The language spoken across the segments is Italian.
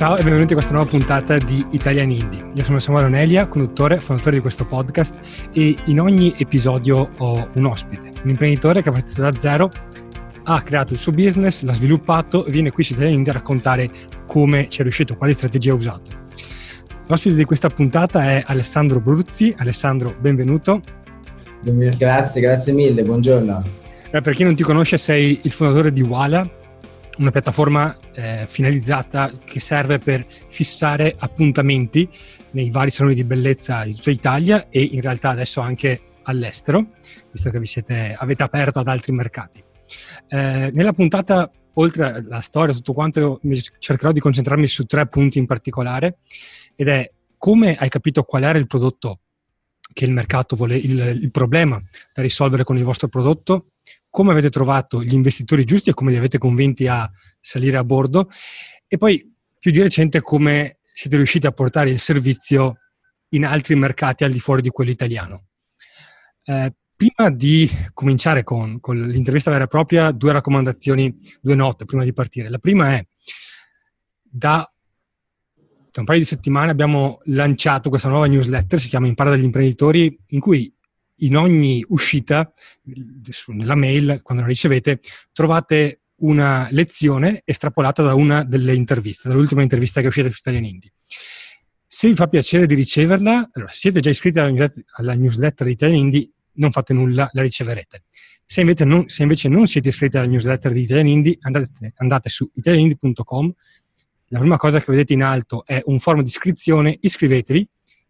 Ciao e benvenuti a questa nuova puntata di Italian Indie. Io sono Samuele Onelia, conduttore e fondatore di questo podcast e in ogni episodio ho un ospite, un imprenditore che ha partito da zero, ha creato il suo business, l'ha sviluppato e viene qui su Italian Indie a raccontare come ci è riuscito, quali strategie ha usato. L'ospite di questa puntata è Alessandro Bruzzi. Alessandro, benvenuto. Grazie, grazie mille, buongiorno. Eh, per chi non ti conosce, sei il fondatore di Wala, una piattaforma eh, finalizzata che serve per fissare appuntamenti nei vari saloni di bellezza di tutta Italia e in realtà adesso anche all'estero, visto che siete, avete aperto ad altri mercati. Eh, nella puntata, oltre alla storia, tutto quanto, cercherò di concentrarmi su tre punti in particolare, ed è come hai capito qual era il prodotto che il mercato vuole, il, il problema da risolvere con il vostro prodotto, come avete trovato gli investitori giusti e come li avete convinti a salire a bordo e poi più di recente come siete riusciti a portare il servizio in altri mercati al di fuori di quello italiano. Eh, prima di cominciare con, con, l'intervista vera e propria, due raccomandazioni, due note prima di partire. La prima è da, da un paio di settimane abbiamo lanciato questa nuova newsletter, si chiama Impara dagli imprenditori, in cui in ogni uscita, nella mail, quando la ricevete, trovate una lezione estrapolata da una delle interviste, dall'ultima intervista che è uscita su Italian Indie. Se vi fa piacere di riceverla, allora, se siete già iscritti alla newsletter, alla newsletter di Italian Indie, non fate nulla, la riceverete. Se invece non, se invece non siete iscritti alla newsletter di Italian Indie, andate, andate su italianindie.com. La prima cosa che vedete in alto è un forum di iscrizione, iscrivetevi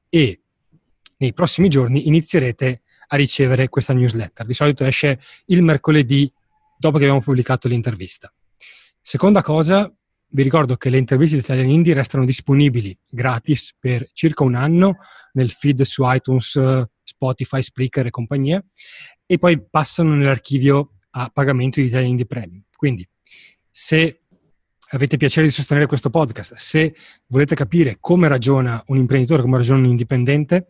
e nei prossimi giorni inizierete a ricevere questa newsletter. Di solito esce il mercoledì dopo che abbiamo pubblicato l'intervista. Seconda cosa, vi ricordo che le interviste di Italian Indie restano disponibili gratis per circa un anno nel feed su iTunes, Spotify, Spreaker e compagnia e poi passano nell'archivio a pagamento di Italian Indie Premium. Quindi, se avete piacere di sostenere questo podcast, se volete capire come ragiona un imprenditore, come ragiona un indipendente,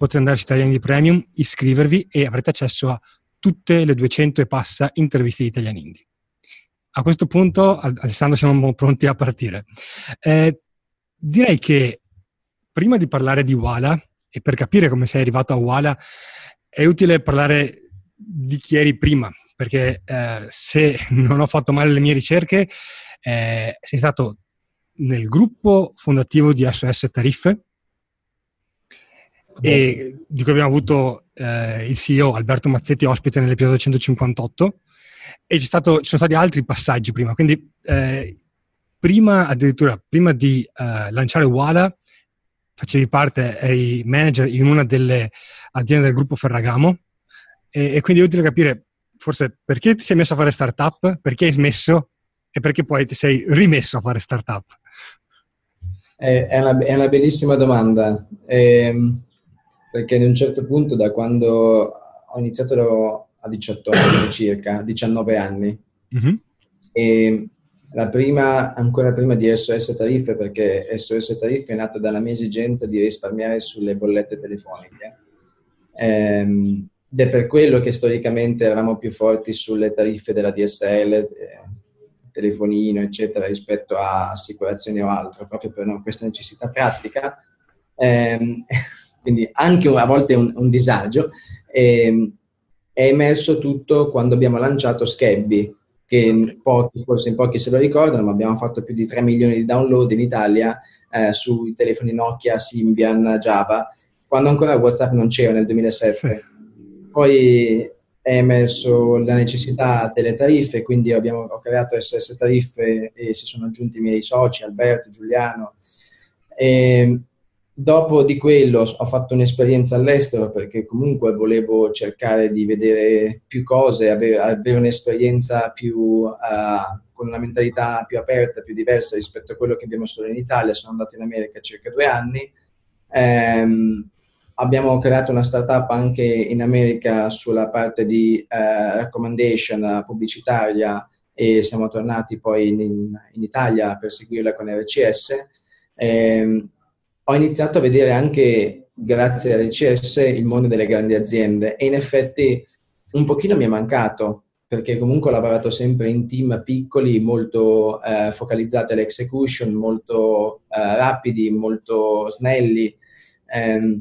potete andare su Italiani di Premium, iscrivervi e avrete accesso a tutte le 200 e passa interviste di Italian Indie. A questo punto, Alessandro, siamo pronti a partire. Eh, direi che prima di parlare di Wala e per capire come sei arrivato a Wala, è utile parlare di chi eri prima, perché eh, se non ho fatto male le mie ricerche, eh, sei stato nel gruppo fondativo di SOS Tariffe, e di cui abbiamo avuto eh, il CEO Alberto Mazzetti ospite nell'episodio 158 e stato, ci sono stati altri passaggi prima, quindi eh, prima addirittura, prima di eh, lanciare Wala, facevi parte, eri manager in una delle aziende del gruppo Ferragamo e, e quindi è utile capire forse perché ti sei messo a fare startup, perché hai smesso e perché poi ti sei rimesso a fare startup. È una, è una bellissima domanda. Ehm perché ad un certo punto, da quando ho iniziato a 18 anni circa, 19 anni, mm-hmm. e la prima, ancora prima di SOS Tariffe, perché SOS Tariffe è nato dalla mia esigenza di risparmiare sulle bollette telefoniche. Ehm, ed è per quello che storicamente eravamo più forti sulle tariffe della DSL, eh, telefonino, eccetera, rispetto a assicurazioni o altro, proprio per no, questa necessità pratica. Ehm, quindi anche a volte un, un disagio, e, ehm, è emerso tutto quando abbiamo lanciato Scabby, che pochi, forse in pochi se lo ricordano, ma abbiamo fatto più di 3 milioni di download in Italia eh, sui telefoni Nokia, Symbian, Java, quando ancora WhatsApp non c'era nel 2007. Poi è emerso la necessità delle tariffe, quindi abbiamo, ho creato SS Tariffe e si sono aggiunti i miei soci, Alberto, Giuliano. E, ehm, Dopo di quello ho fatto un'esperienza all'estero perché comunque volevo cercare di vedere più cose, avere, avere un'esperienza più, uh, con una mentalità più aperta, più diversa rispetto a quello che abbiamo solo in Italia. Sono andato in America circa due anni. Um, abbiamo creato una startup anche in America sulla parte di uh, recommendation pubblicitaria e siamo tornati poi in, in Italia per seguirla con RCS. Um, ho iniziato a vedere anche, grazie all'ICS, il mondo delle grandi aziende e in effetti un pochino mi è mancato. perché comunque ho lavorato sempre in team piccoli, molto eh, focalizzati all'execution, molto eh, rapidi, molto snelli ehm,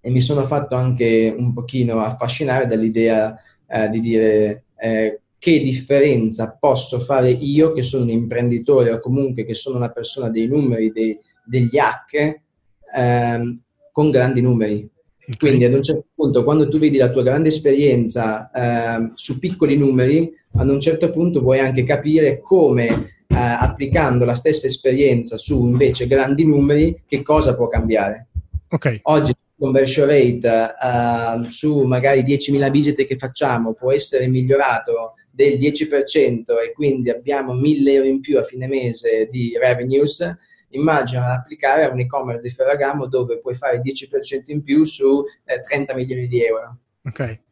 e mi sono fatto anche un pochino affascinare dall'idea eh, di dire eh, che differenza posso fare io che sono un imprenditore o comunque che sono una persona dei numeri, dei, degli hack ehm, con grandi numeri. Quindi ad un certo punto, quando tu vedi la tua grande esperienza eh, su piccoli numeri, ad un certo punto vuoi anche capire come eh, applicando la stessa esperienza su invece grandi numeri, che cosa può cambiare. Okay. Oggi il conversion rate uh, su magari 10.000 visite che facciamo può essere migliorato del 10% e quindi abbiamo 1.000 euro in più a fine mese di revenues immagina applicare a un e-commerce di Ferragamo dove puoi fare 10% in più su eh, 30 milioni di euro. Ok.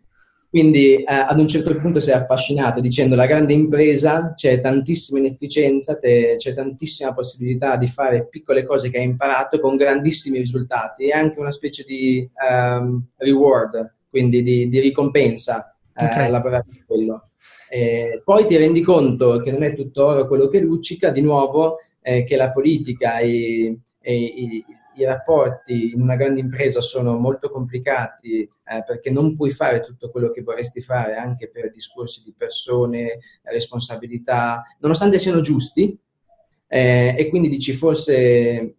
Quindi eh, ad un certo punto sei affascinato dicendo la grande impresa c'è tantissima inefficienza, te, c'è tantissima possibilità di fare piccole cose che hai imparato con grandissimi risultati e anche una specie di um, reward, quindi di, di ricompensa eh, okay. lavorare su quello. Eh, poi ti rendi conto che non è tutto oro quello che luccica, di nuovo eh, che la politica e, e i, i, rapporti in una grande impresa sono molto complicati eh, perché non puoi fare tutto quello che vorresti fare anche per discorsi di persone, responsabilità, nonostante siano giusti. Eh, e quindi dici forse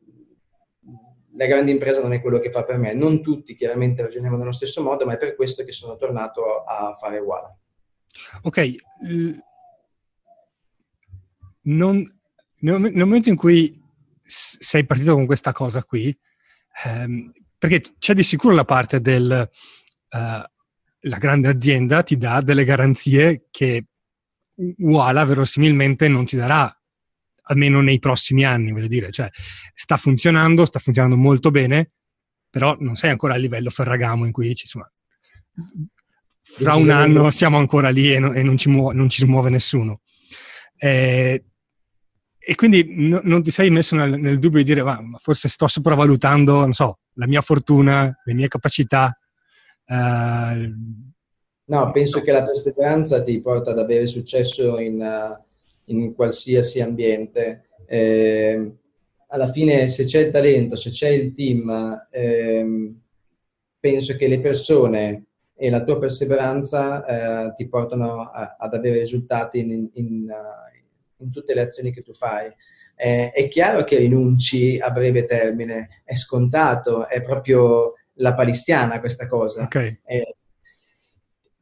la grande impresa non è quello che fa per me. Non tutti chiaramente ragioniamo nello stesso modo, ma è per questo che sono tornato a fare uguale. Ok, non, nel, momento in cui sei partito con questa cosa qui, ehm, perché c'è di sicuro la parte del uh, la grande azienda ti dà delle garanzie che Uala verosimilmente non ti darà almeno nei prossimi anni, voglio dire, cioè sta funzionando, sta funzionando molto bene, però non sei ancora a livello Ferragamo in cui ci, insomma, fra un anno siamo ancora lì e, no, e non, ci muo- non, ci muove nessuno. Eh, e quindi no, non ti sei messo nel, nel dubbio di dire, ma forse sto sopravvalutando, non so, la mia fortuna, le mie capacità. Eh, no, penso che la perseveranza ti porta ad avere successo in, uh, in qualsiasi ambiente. Eh, alla fine, se c'è il talento, se c'è il team, eh, penso che le persone e la tua perseveranza eh, ti portano a, ad avere risultati in, in, in, tutte le azioni che tu fai. Eh, è chiaro che rinunci a breve termine, è scontato, è proprio la palistiana questa cosa. Okay. Eh,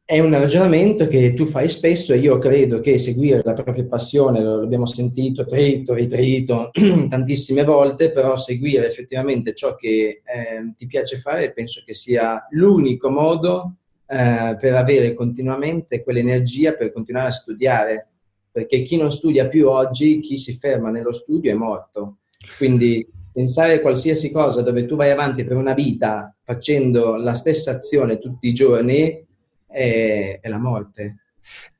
è un ragionamento che tu fai spesso e io credo che seguire la propria passione, lo abbiamo sentito trito, ritrito tantissime volte, però seguire effettivamente ciò che eh, ti piace fare penso che sia l'unico modo eh, per avere continuamente quell'energia per continuare a studiare, perché chi non studia più oggi, chi si ferma nello studio è morto. Quindi pensare a qualsiasi cosa dove tu vai avanti per una vita facendo la stessa azione tutti i giorni è, è la morte.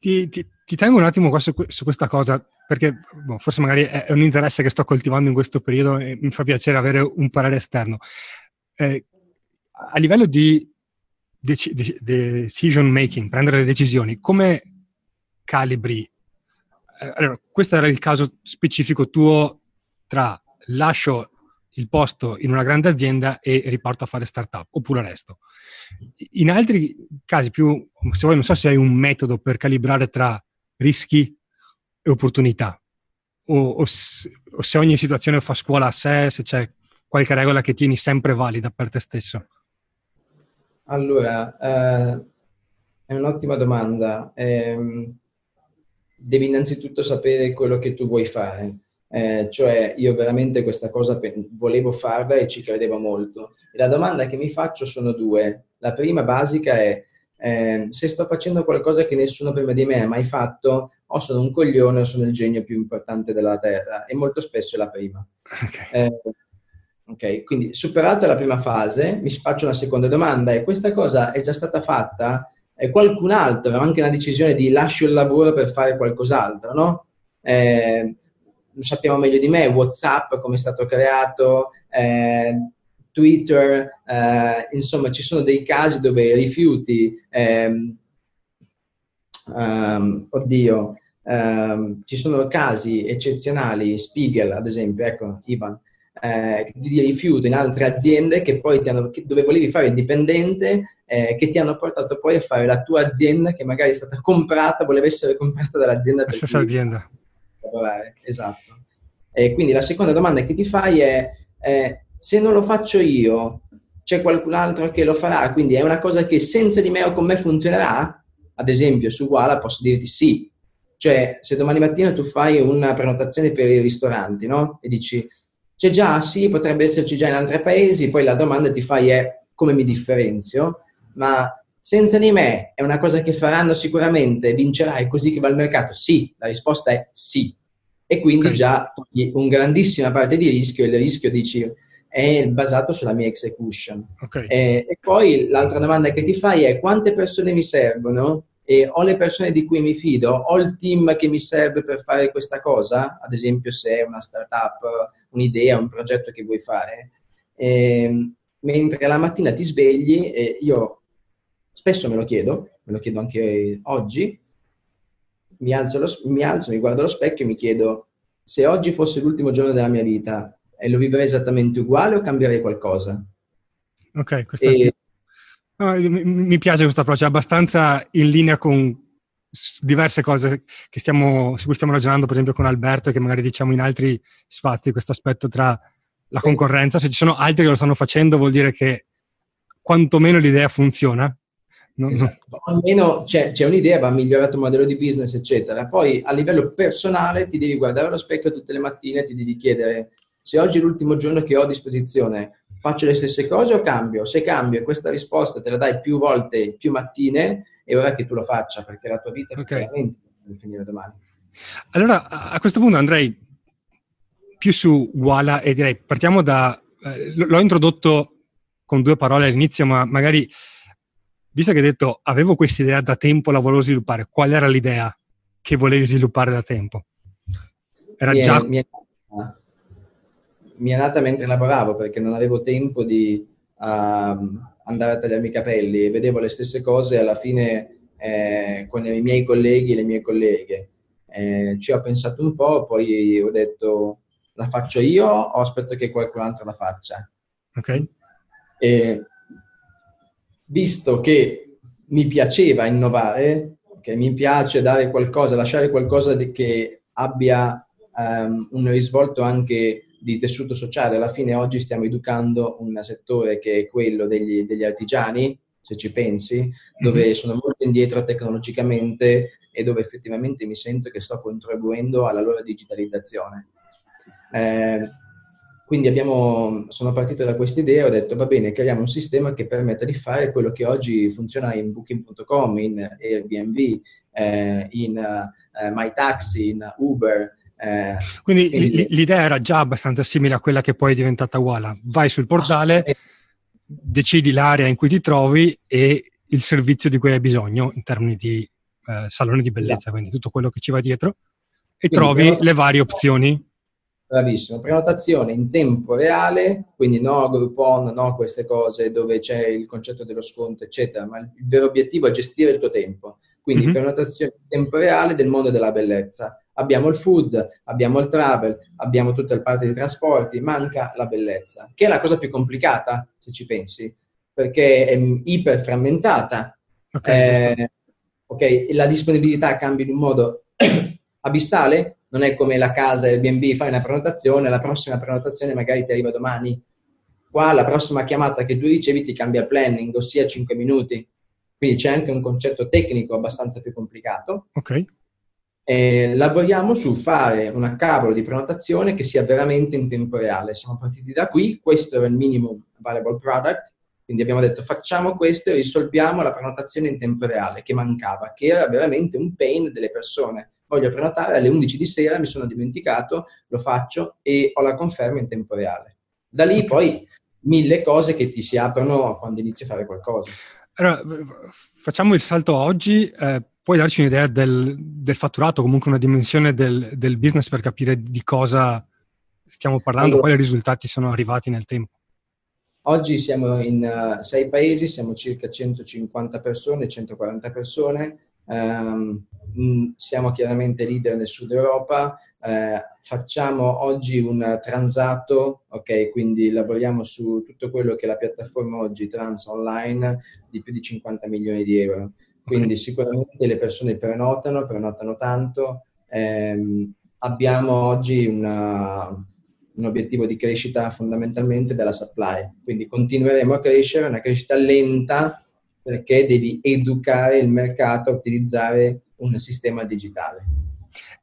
Ti, ti, ti, tengo un attimo qua su, su questa cosa, perché boh, forse magari è un interesse che sto coltivando in questo periodo e mi fa piacere avere un parere esterno. Eh, a livello di decision making, prendere le decisioni, come calibri? Eh, allora, questo era il caso specifico tuo tra lascio il posto in una grande azienda e riparto a fare startup, oppure resto. In altri casi più, se vuoi, non so se hai un metodo per calibrare tra rischi e opportunità, o, o, o se ogni situazione fa scuola a sé, se c'è qualche regola che tieni sempre valida per te stesso. Allora, eh, è un'ottima domanda. Eh, devi innanzitutto sapere quello che tu vuoi fare. Eh, cioè, io veramente questa cosa pe- volevo farla e ci credevo molto. E la domanda che mi faccio sono due. La prima basica è eh, se sto facendo qualcosa che nessuno prima di me ha mai fatto, o sono un coglione o sono il genio più importante della Terra. E molto spesso è la prima. Okay. Eh, Ok, quindi superata la prima fase, mi faccio una seconda domanda e questa cosa è già stata fatta? E qualcun altro aveva anche una decisione di lascio il lavoro per fare qualcos'altro, no? Eh, sappiamo meglio di me, WhatsApp, come è stato creato, eh, Twitter, eh, insomma ci sono dei casi dove rifiuti ehm, um, oddio, um, ci sono casi eccezionali, Spiegel ad esempio, ecco, Ivan, eh, di rifiuto in altre aziende che poi ti hanno, dove volevi fare il dipendente, eh, che ti hanno portato poi a fare la tua azienda che magari è stata comprata, voleva essere comprata dall'azienda. La stessa azienda. Esatto. E quindi la seconda domanda che ti fai è, eh, se non lo faccio io, c'è qualcun altro che lo farà? Quindi è una cosa che senza di me o con me funzionerà? Ad esempio, su Walla posso dirti sì. Cioè, se domani mattina tu fai una prenotazione per i ristoranti, no? E dici, c'è già, sì, potrebbe esserci già in altri paesi, poi la domanda ti fai è come mi differenzio, ma senza di me è una cosa che faranno sicuramente, vincerai così che va al mercato? Sì, la risposta è sì. E quindi okay. già un grandissima parte di rischio, il rischio dici è basato sulla mia execution. Okay. E, e poi l'altra domanda che ti fai è quante persone mi servono e ho le persone di cui mi fido, ho il team che mi serve per fare questa cosa, ad esempio se è una startup, un'idea, un progetto che vuoi fare, e, ehm, mentre la mattina ti svegli, e io spesso me lo chiedo, me lo chiedo anche oggi, mi alzo, lo, mi alzo, mi guardo allo specchio e mi chiedo se oggi fosse l'ultimo giorno della mia vita e lo vivrei esattamente uguale o cambierei qualcosa? Ok, questo e, No, mi piace questo approccio, è abbastanza in linea con diverse cose stiamo, su cui stiamo ragionando, per esempio con Alberto, che magari diciamo in altri spazi, questo aspetto tra la concorrenza. Se ci sono altri che lo stanno facendo, vuol dire che quantomeno l'idea funziona. Non, esatto. Almeno c'è, c'è, un'idea, va migliorato il modello di business, eccetera. Poi a livello personale ti devi guardare allo specchio tutte le mattine e ti devi chiedere se oggi è l'ultimo giorno che ho a disposizione, faccio le stesse cose o cambio? Se cambio e questa risposta te la dai più volte, più mattine, è ora che tu lo faccia perché la tua vita okay. veramente deve finire domani. Allora, a questo punto andrei più su Wala e direi partiamo da... Eh, l'ho introdotto con due parole all'inizio, ma magari, visto che hai detto avevo questa idea da tempo, la volevo sviluppare, qual era l'idea che volevi sviluppare da tempo? Era mi già... È, mi è nata mentre lavoravo perché non avevo tempo di uh, andare a tagliarmi i capelli e vedevo le stesse cose alla fine eh, con i miei colleghi e le mie colleghe. Eh, ci ho pensato un po', poi ho detto la faccio io o aspetto che qualcun altro la faccia? Ok. E, visto che mi piaceva innovare, che mi piace dare qualcosa, lasciare qualcosa che abbia um, un risvolto anche di tessuto sociale. Alla fine oggi stiamo educando un settore che è quello degli, degli artigiani, se ci pensi, dove mm-hmm. sono molto indietro tecnologicamente e dove effettivamente mi sento che sto contribuendo alla loro digitalizzazione. Eh, quindi abbiamo, sono partito da questa idea e ho detto va bene, creiamo un sistema che permetta di fare quello che oggi funziona in Booking.com, in Airbnb, eh, in uh, MyTaxi, in Uber, eh, quindi, quindi, l'idea era già abbastanza simile a quella che poi è diventata Wala. Vai sul portale, decidi l'area in cui ti trovi e il servizio di cui hai bisogno in termini di eh, salone di bellezza, esatto. quindi tutto quello che ci va dietro, e quindi trovi le varie opzioni. Bravissimo, prenotazione in tempo reale, quindi no Groupon, no queste cose dove c'è il concetto dello sconto, eccetera, ma il vero obiettivo è gestire il tuo tempo. Quindi mm-hmm. prenotazione in tempo reale del mondo della bellezza abbiamo il food, abbiamo il travel, abbiamo tutta la parte dei trasporti, manca la bellezza, che è la cosa più complicata, se ci pensi, perché è iper frammentata. Okay, eh, ok, la disponibilità cambia in un modo abissale, non è come la casa Airbnb, fai una prenotazione, la prossima prenotazione magari ti arriva domani. Qua la prossima chiamata che tu ricevi ti cambia planning, ossia 5 minuti. Quindi c'è anche un concetto tecnico abbastanza più complicato. Ok. Eh, lavoriamo su fare una cavola di prenotazione che sia veramente in tempo reale. Siamo partiti da qui, questo era il minimum valuable product, quindi abbiamo detto facciamo questo e risolviamo la prenotazione in tempo reale che mancava, che era veramente un pain delle persone. Voglio prenotare alle 11 di sera, mi sono dimenticato, lo faccio e ho la conferma in tempo reale. Da lì poi mille cose che ti si aprono quando inizi a fare qualcosa. Allora, facciamo il salto oggi. Eh, puoi darci un'idea del, del, fatturato, comunque una dimensione del, del, business per capire di cosa stiamo parlando, allora, quali risultati sono arrivati nel tempo? Oggi siamo in uh, sei paesi, siamo circa 150 persone, 140 persone, Um, siamo chiaramente leader nel sud Europa, eh, facciamo oggi un transato, ok? Quindi lavoriamo su tutto quello che è la piattaforma oggi trans online di più di 50 milioni di euro. Quindi sicuramente le persone prenotano, prenotano tanto. Eh, abbiamo oggi una, un obiettivo di crescita fondamentalmente della supply, quindi continueremo a crescere, una crescita lenta perché devi educare il mercato a utilizzare un sistema digitale.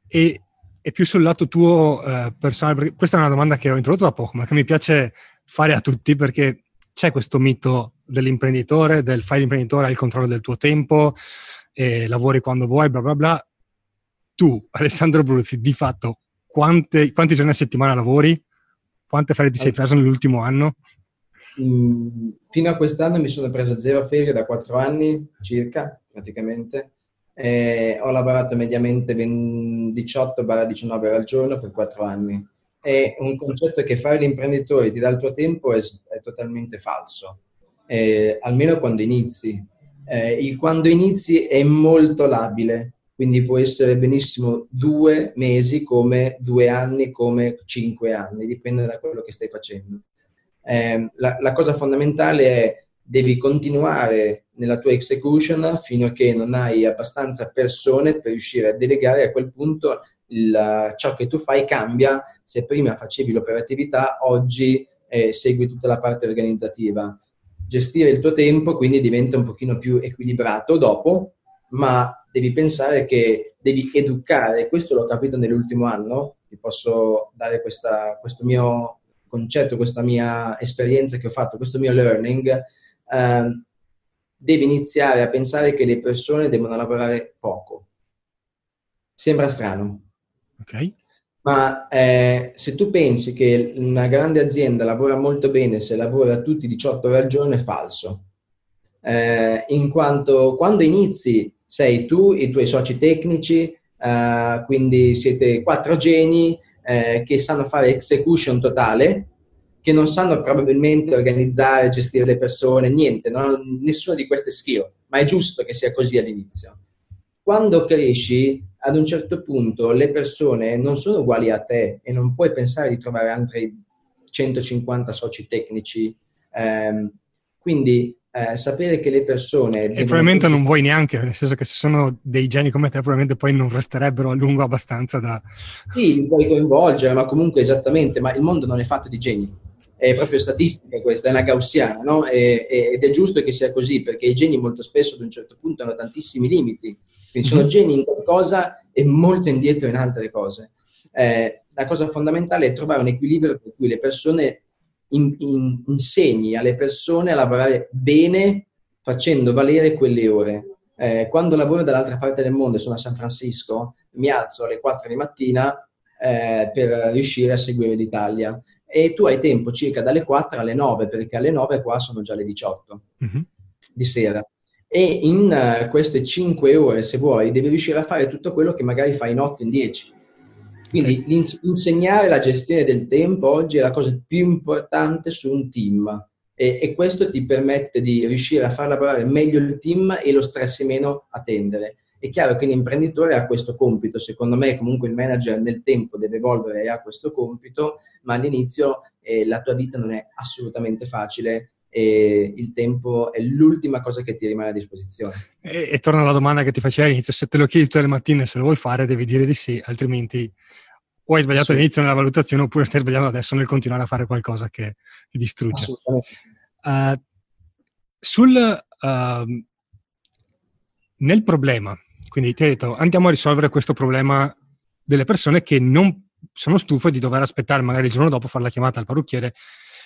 E, e più sul lato tuo eh, personale, questa è una domanda che ho introdotto da poco, ma che mi piace fare a tutti perché c'è questo mito dell'imprenditore, del fai l'imprenditore, il controllo del tuo tempo, e lavori quando vuoi, bla bla bla. Tu, Alessandro Bruzzi, di fatto quante, quanti giorni a settimana lavori? Quante ferie ti sei preso nell'ultimo anno? Mm, fino a quest'anno mi sono preso zero ferie da quattro anni circa, praticamente. Eh, ho lavorato mediamente 18-19 ore al giorno per quattro anni. È un concetto che fare l'imprenditore ti dà il tuo tempo è, è totalmente falso, eh, almeno quando inizi. Eh, il quando inizi è molto labile, quindi può essere benissimo due mesi come due anni, come cinque anni, dipende da quello che stai facendo. Eh, la, la, cosa fondamentale è devi continuare nella tua execution fino a che non hai abbastanza persone per riuscire a delegare a quel punto il, ciò che tu fai cambia. Se prima facevi l'operatività, oggi eh, segui tutta la parte organizzativa. Gestire il tuo tempo quindi diventa un pochino più equilibrato dopo, ma devi pensare che devi educare, questo l'ho capito nell'ultimo anno, ti posso dare questa, questo mio concetto, questa mia esperienza che ho fatto, questo mio learning, eh, devi iniziare a pensare che le persone devono lavorare poco. Sembra strano. Ok. Ma eh, se tu pensi che una grande azienda lavora molto bene se lavora tutti 18 ore al giorno è falso. Eh, in quanto quando inizi sei tu, i tuoi soci tecnici, uh, quindi siete quattro geni eh, che sanno fare execution totale, che non sanno probabilmente organizzare, gestire le persone, niente, non hanno nessuna di queste skill, ma è giusto che sia così all'inizio. Quando cresci, ad un certo punto le persone non sono uguali a te e non puoi pensare di trovare altri 150 soci tecnici. Eh, quindi eh, sapere che le persone... E probabilmente non vuoi neanche, nel senso che se sono dei geni come te probabilmente poi non resterebbero a lungo abbastanza da... Sì, li puoi coinvolgere, ma comunque esattamente, ma il mondo non è fatto di geni, è proprio statistica questa, è una gaussiana, no? E, ed è giusto che sia così, perché i geni molto spesso ad un certo punto hanno tantissimi limiti, quindi sono mm-hmm. geni in qualcosa e molto indietro in altre cose. Eh, la cosa fondamentale è trovare un equilibrio per cui le persone in, in, insegni alle persone a lavorare bene facendo valere quelle ore. Eh, quando lavoro dall'altra parte del mondo, sono a San Francisco, mi alzo alle 4 di mattina eh, per riuscire a seguire l'Italia e tu hai tempo circa dalle 4 alle 9 perché alle 9 qua sono già le 18 mm-hmm. di sera e in uh, queste 5 ore se vuoi devi riuscire a fare tutto quello che magari fai in 8 in 10 quindi okay. insegnare la gestione del tempo oggi è la cosa più importante su un team e, e, questo ti permette di riuscire a far lavorare meglio il team e lo stress meno a tendere. È chiaro che l'imprenditore ha questo compito, secondo me comunque il manager nel tempo deve evolvere e ha questo compito, ma all'inizio eh, la tua vita non è assolutamente facile e il tempo è l'ultima cosa che ti rimane a disposizione. E, e torna alla domanda che ti facevo all'inizio, se te lo chiedi tutte le mattine se lo vuoi fare devi dire di sì, altrimenti o hai sbagliato all'inizio nella valutazione oppure stai sbagliando adesso nel continuare a fare qualcosa che ti distrugge. Uh, sul, uh, nel problema, quindi ti ho detto andiamo a risolvere questo problema delle persone che non sono stufe di dover aspettare magari il giorno dopo fare la chiamata al parrucchiere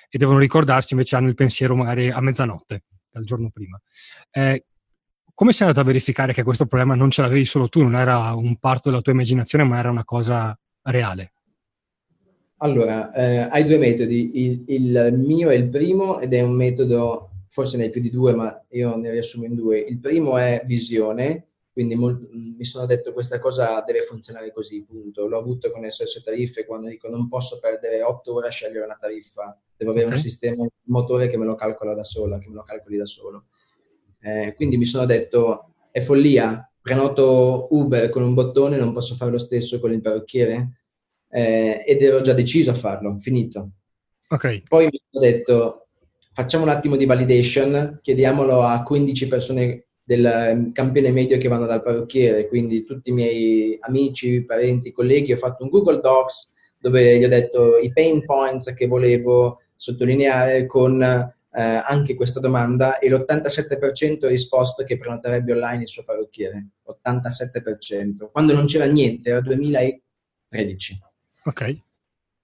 e devono ricordarsi invece hanno il pensiero magari a mezzanotte dal giorno prima. Eh, come sei andato a verificare che questo problema non ce l'avevi solo tu, non era un parto della tua immaginazione, ma era una cosa reale? Allora, eh, hai due metodi, il, il, mio è il primo ed è un metodo, forse ne hai più di due, ma io ne riassumo in due. Il primo è visione, quindi mol, mi sono detto questa cosa deve funzionare così, punto. L'ho avuto con SS tariffe quando dico non posso perdere otto ore a scegliere una tariffa, devo avere okay. un sistema, un motore che me lo calcola da sola, che me lo calcoli da solo. Eh, quindi mi sono detto è follia, prenoto Uber con un bottone, non posso fare lo stesso con il parrucchiere? Eh, ed ero già deciso a farlo, finito. Okay. Poi mi hanno detto, facciamo un attimo di validation, chiediamolo a 15 persone del ehm, campione medio che vanno dal parrucchiere, quindi tutti i miei amici, parenti, colleghi, ho fatto un Google Docs dove gli ho detto i pain points che volevo sottolineare con eh, anche questa domanda e l'87% ha risposto che prenoterebbe online il suo parrucchiere. 87%. Quando non c'era niente, era 2013. Ok.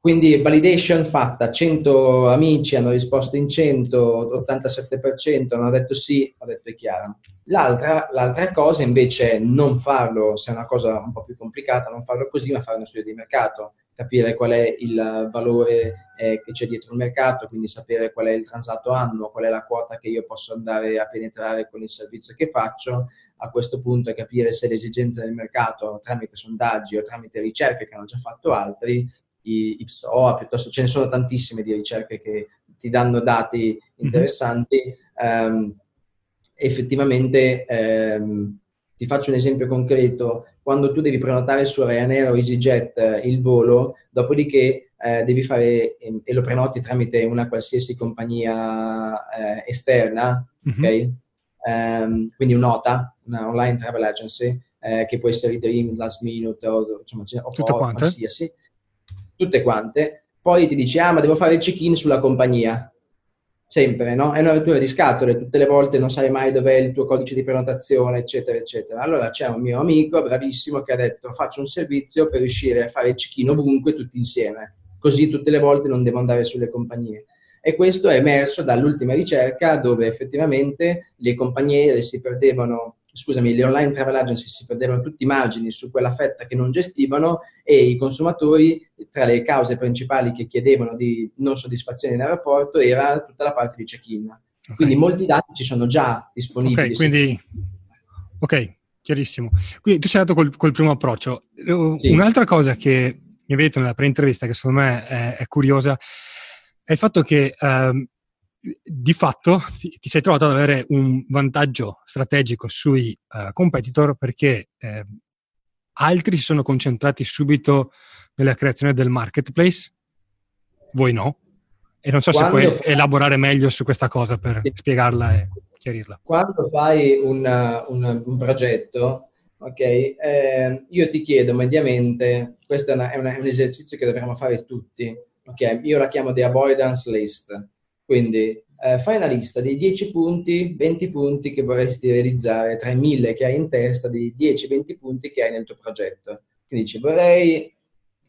Quindi validation fatta, 100 amici hanno risposto in 100, 87% hanno detto sì, ho detto è chiaro. L'altra, l'altra, cosa invece è non farlo, se è una cosa un po' più complicata, non farlo così, ma fare uno studio di mercato, capire qual è il valore eh, che c'è dietro il mercato, quindi sapere qual è il transato annuo, qual è la quota che io posso andare a penetrare con il servizio che faccio. A questo punto è capire se le esigenze del mercato tramite sondaggi o tramite ricerche che hanno già fatto altri IPSOA, piuttosto ce ne sono tantissime di ricerche che ti danno dati mhm. interessanti. Mm-hmm. Um, effettivamente, um, ti faccio un esempio concreto, quando tu devi prenotare su Ryanair o EasyJet eh, il volo, dopodiché eh, devi fare, e lo prenoti tramite una qualsiasi compagnia eh, esterna, mm-hmm. ok? Um, quindi un'OTA, una online travel agency, eh, che può essere Dream, Last Minute o, insomma, o, o qualsiasi tutte quante, poi ti dici, ah, ma devo fare il check-in sulla compagnia. Sempre, no? È una rottura di scatole, tutte le volte non sai mai dov'è il tuo codice di prenotazione, eccetera, eccetera. Allora c'è un mio amico bravissimo che ha detto, faccio un servizio per riuscire a fare il check-in ovunque tutti insieme. Così tutte le volte non devo andare sulle compagnie. E questo è emerso dall'ultima ricerca dove effettivamente le compagnie si perdevano scusami, le online travel agency si perdevano tutti i margini su quella fetta che non gestivano e i consumatori, tra le cause principali che chiedevano di non soddisfazione in aeroporto, era tutta la parte di check-in. Okay. Quindi molti dati ci sono già disponibili. Ok, quindi... Ok, chiarissimo. Quindi tu sei andato col, col primo approccio. Sì. Un'altra cosa che mi avete detto nella pre-intervista, che secondo me è, è curiosa, è il fatto che um, di fatto ti, sei trovato ad avere un vantaggio strategico sui uh, competitor perché eh, altri si sono concentrati subito nella creazione del marketplace, voi no. E non so Quando se puoi fai... elaborare meglio su questa cosa per sì. spiegarla e chiarirla. Quando fai una, una, un progetto, ok, eh, io ti chiedo mediamente, questo è, una, è, è un esercizio che dovremmo fare tutti, ok, io la chiamo the avoidance list quindi eh, fai una lista dei 10 punti, 20 punti che vorresti realizzare tra i 1000 che hai in testa, dei 10-20 punti che hai nel tuo progetto. Quindi dici vorrei,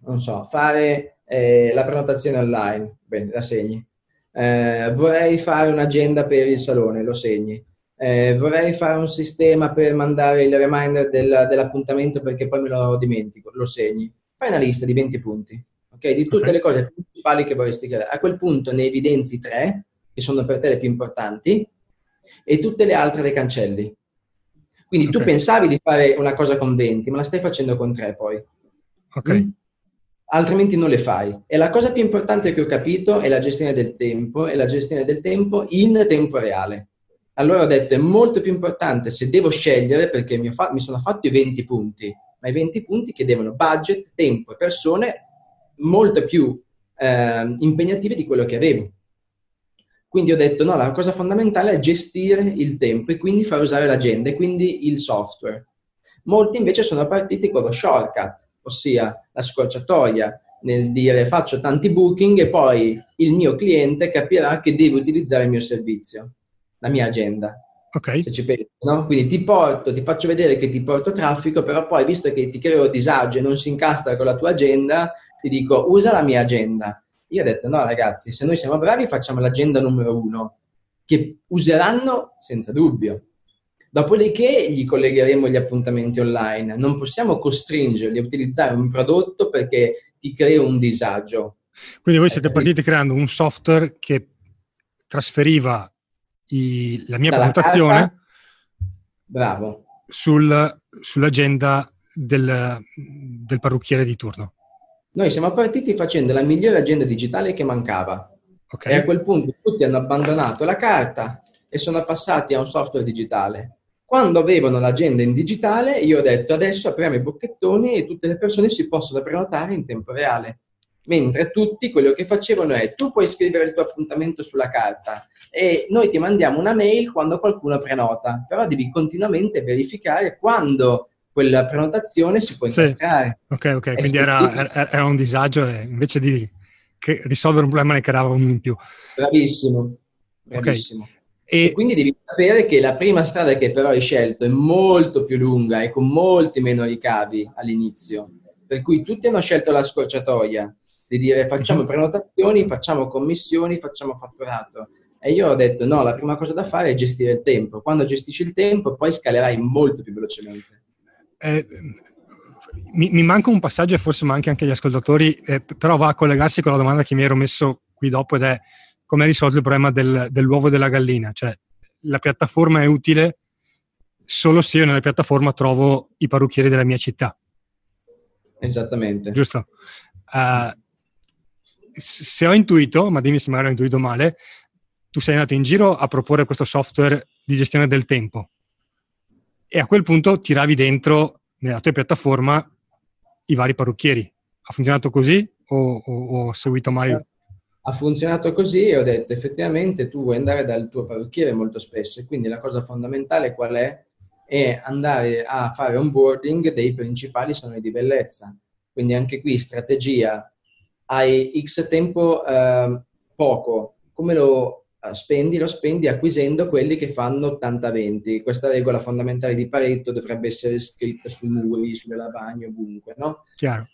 non so, fare eh, la prenotazione online, bene, la segni. Eh, vorrei fare un'agenda per il salone, lo segni. Eh, vorrei fare un sistema per mandare il reminder del, dell'appuntamento perché poi me lo dimentico, lo segni. Fai una lista di 20 punti okay? di tutte okay. le cose principali che vorresti creare. A quel punto ne evidenzi tre, che sono per te le più importanti, e tutte le altre le cancelli. Quindi okay. tu pensavi di fare una cosa con 20, ma la stai facendo con 3 poi. Ok. Mm? Altrimenti non le fai. E la cosa più importante che ho capito è la gestione del tempo e la gestione del tempo in tempo reale. Allora ho detto è molto più importante se devo scegliere, perché mi, fa- mi sono fatto i 20 punti, ma i 20 punti chiedevano budget, tempo e persone molto più eh, impegnative di quello che avevo. Quindi ho detto, no, la cosa fondamentale è gestire il tempo e quindi far usare l'agenda e quindi il software. Molti invece sono partiti con lo shortcut, ossia la scorciatoia nel dire faccio tanti booking e poi il mio cliente capirà che deve utilizzare il mio servizio, la mia agenda. Ok. Se ci pensi, no? Quindi ti porto, ti faccio vedere che ti porto traffico, però poi visto che ti creo disagio e non si incastra con la tua agenda, ti dico usa la mia agenda. Io ho detto no ragazzi, se noi siamo bravi facciamo l'agenda numero uno, che useranno senza dubbio. Dopodiché gli collegheremo gli appuntamenti online. Non possiamo costringerli a utilizzare un prodotto perché ti crea un disagio. Quindi voi siete partiti creando un software che trasferiva i, la mia Dalla prenotazione carta, bravo. Sul, sull'agenda del, del parrucchiere di turno. Noi siamo partiti facendo la migliore agenda digitale che mancava. Okay. E a quel punto tutti hanno abbandonato la carta e sono passati a un software digitale. Quando avevano l'agenda in digitale, io ho detto adesso apriamo i bocchettoni e tutte le persone si possono prenotare in tempo reale. Mentre tutti quello che facevano è tu puoi scrivere il tuo appuntamento sulla carta e noi ti mandiamo una mail quando qualcuno prenota, però devi continuamente verificare quando quella prenotazione si può incastrare. Sì. Ok, ok, quindi era, era, un disagio e invece di risolvere un problema ne creava uno in più. Bravissimo, bravissimo. Okay. E... e quindi devi sapere che la prima strada che però hai scelto è molto più lunga e con molti meno ricavi all'inizio. Per cui tutti hanno scelto la scorciatoia di dire facciamo mhm. prenotazioni, facciamo commissioni, facciamo fatturato. E io ho detto no, la prima cosa da fare è gestire il tempo. Quando gestisci il tempo poi scalerai molto più velocemente. Eh, mi, mi, manca un passaggio e forse manca anche agli ascoltatori, eh, però va a collegarsi con la domanda che mi ero messo qui dopo ed è come risolvere il problema del, dell'uovo e della gallina. Cioè, la piattaforma è utile solo se io nella piattaforma trovo i parrucchieri della mia città. Esattamente. Giusto. Uh, se ho intuito, ma dimmi se magari ho intuito male, tu sei andato in giro a proporre questo software di gestione del tempo e a quel punto tiravi dentro nella tua piattaforma i vari parrucchieri. Ha funzionato così o, o ho seguito male? Ha funzionato così e ho detto effettivamente tu vuoi andare dal tuo parrucchiere molto spesso e quindi la cosa fondamentale qual è? È andare a fare onboarding dei principali saloni di bellezza. Quindi anche qui strategia, hai X tempo eh, poco, come lo spendi? Lo spendi acquisendo quelli che fanno 80-20. Questa regola fondamentale di Pareto dovrebbe essere scritta sui muri, sulle lavagne, ovunque, no? Chiaro.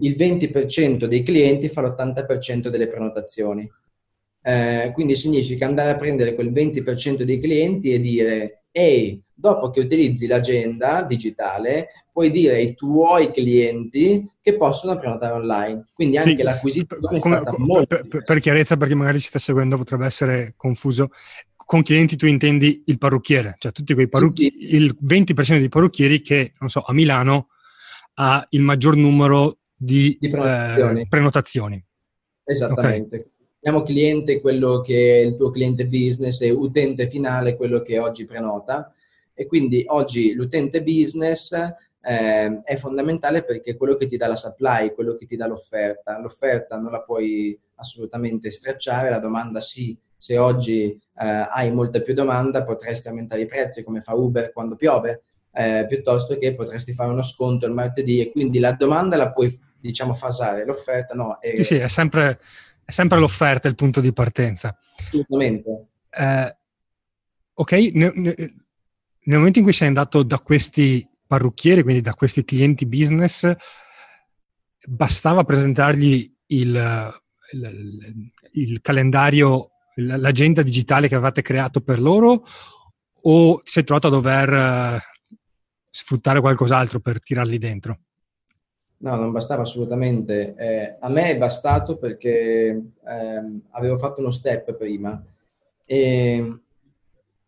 Il 20% dei clienti fa l'80% delle prenotazioni. Eh, quindi significa andare a prendere quel 20% dei clienti e dire ehi, dopo che utilizzi l'agenda digitale, puoi dire ai tuoi clienti che possono prenotare online. Quindi anche sì, l'acquisizione come, è stata come, molto... Per, per, chiarezza, perché magari ci sta seguendo potrebbe essere confuso, con clienti tu intendi il parrucchiere, cioè tutti quei parrucchieri, sì, sì. il 20% dei parrucchieri che, non so, a Milano ha il maggior numero di, di prenotazioni. Eh, prenotazioni. Esattamente. Okay. Chiamiamo cliente quello che è il tuo cliente business e utente finale quello che oggi prenota e quindi oggi l'utente business eh, è fondamentale perché è quello che ti dà la supply, quello che ti dà l'offerta. L'offerta non la puoi assolutamente stracciare, la domanda sì, se oggi eh, hai molta più domanda potresti aumentare i prezzi come fa Uber quando piove, eh, piuttosto che potresti fare uno sconto il martedì e quindi la domanda la puoi diciamo fasare, l'offerta no. È... Sì, sì, è sempre è sempre l'offerta il punto di partenza. Assolutamente. Eh, ok, nel, nel, momento in cui sei andato da questi parrucchieri, quindi da questi clienti business, bastava presentargli il, il, il calendario, l'agenda digitale che avevate creato per loro o ti sei trovato a dover uh, sfruttare qualcos'altro per tirarli dentro? No, non bastava assolutamente. Eh, a me è bastato perché ehm, avevo fatto uno step prima e,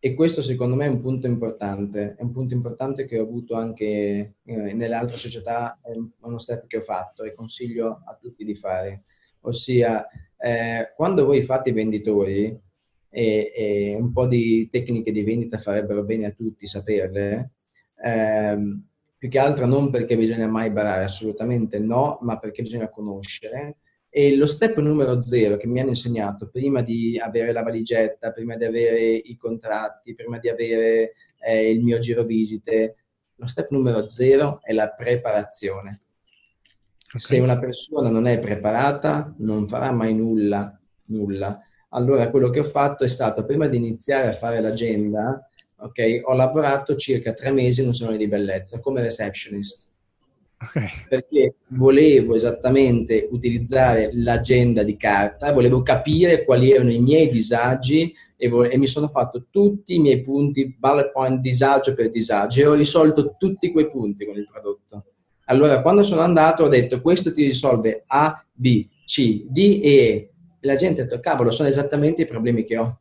e, questo secondo me è un punto importante. È un punto importante che ho avuto anche eh, nelle altre società, è uno step che ho fatto e consiglio a tutti di fare. Ossia, eh, quando voi fate i venditori, e, e, un po' di tecniche di vendita farebbero bene a tutti saperle, ehm, più che altro non perché bisogna mai barare, assolutamente no, ma perché bisogna conoscere. E lo step numero zero che mi hanno insegnato prima di avere la valigetta, prima di avere i contratti, prima di avere eh, il mio giro visite, lo step numero zero è la preparazione. Okay. Se una persona non è preparata, non farà mai nulla, nulla. Allora quello che ho fatto è stato, prima di iniziare a fare l'agenda, ok? Ho lavorato circa tre mesi in un salone di bellezza come receptionist. Okay. Perché volevo esattamente utilizzare l'agenda di carta, volevo capire quali erano i miei disagi e, vo- e mi sono fatto tutti i miei punti, bullet point, disagio per disagio e ho risolto tutti quei punti con il prodotto. Allora, quando sono andato ho detto questo ti risolve A, B, C, D e E. E la gente ha detto, cavolo, sono esattamente i problemi che ho.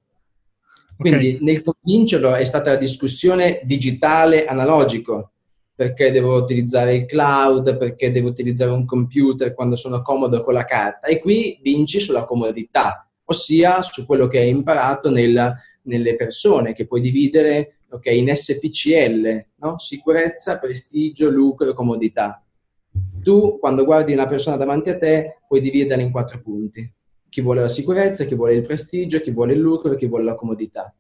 Quindi okay. nel convincerlo è stata la discussione digitale analogico, perché devo utilizzare il cloud, perché devo utilizzare un computer quando sono comodo con la carta. E qui vinci sulla comodità, ossia su quello che hai imparato nel, nelle persone, che puoi dividere ok? In SPCL, no? Sicurezza, prestigio, lucro comodità. Tu, quando guardi una persona davanti a te, puoi dividerla in quattro punti. Chi vuole la sicurezza, chi vuole il prestigio, chi vuole il lucro chi vuole la comodità.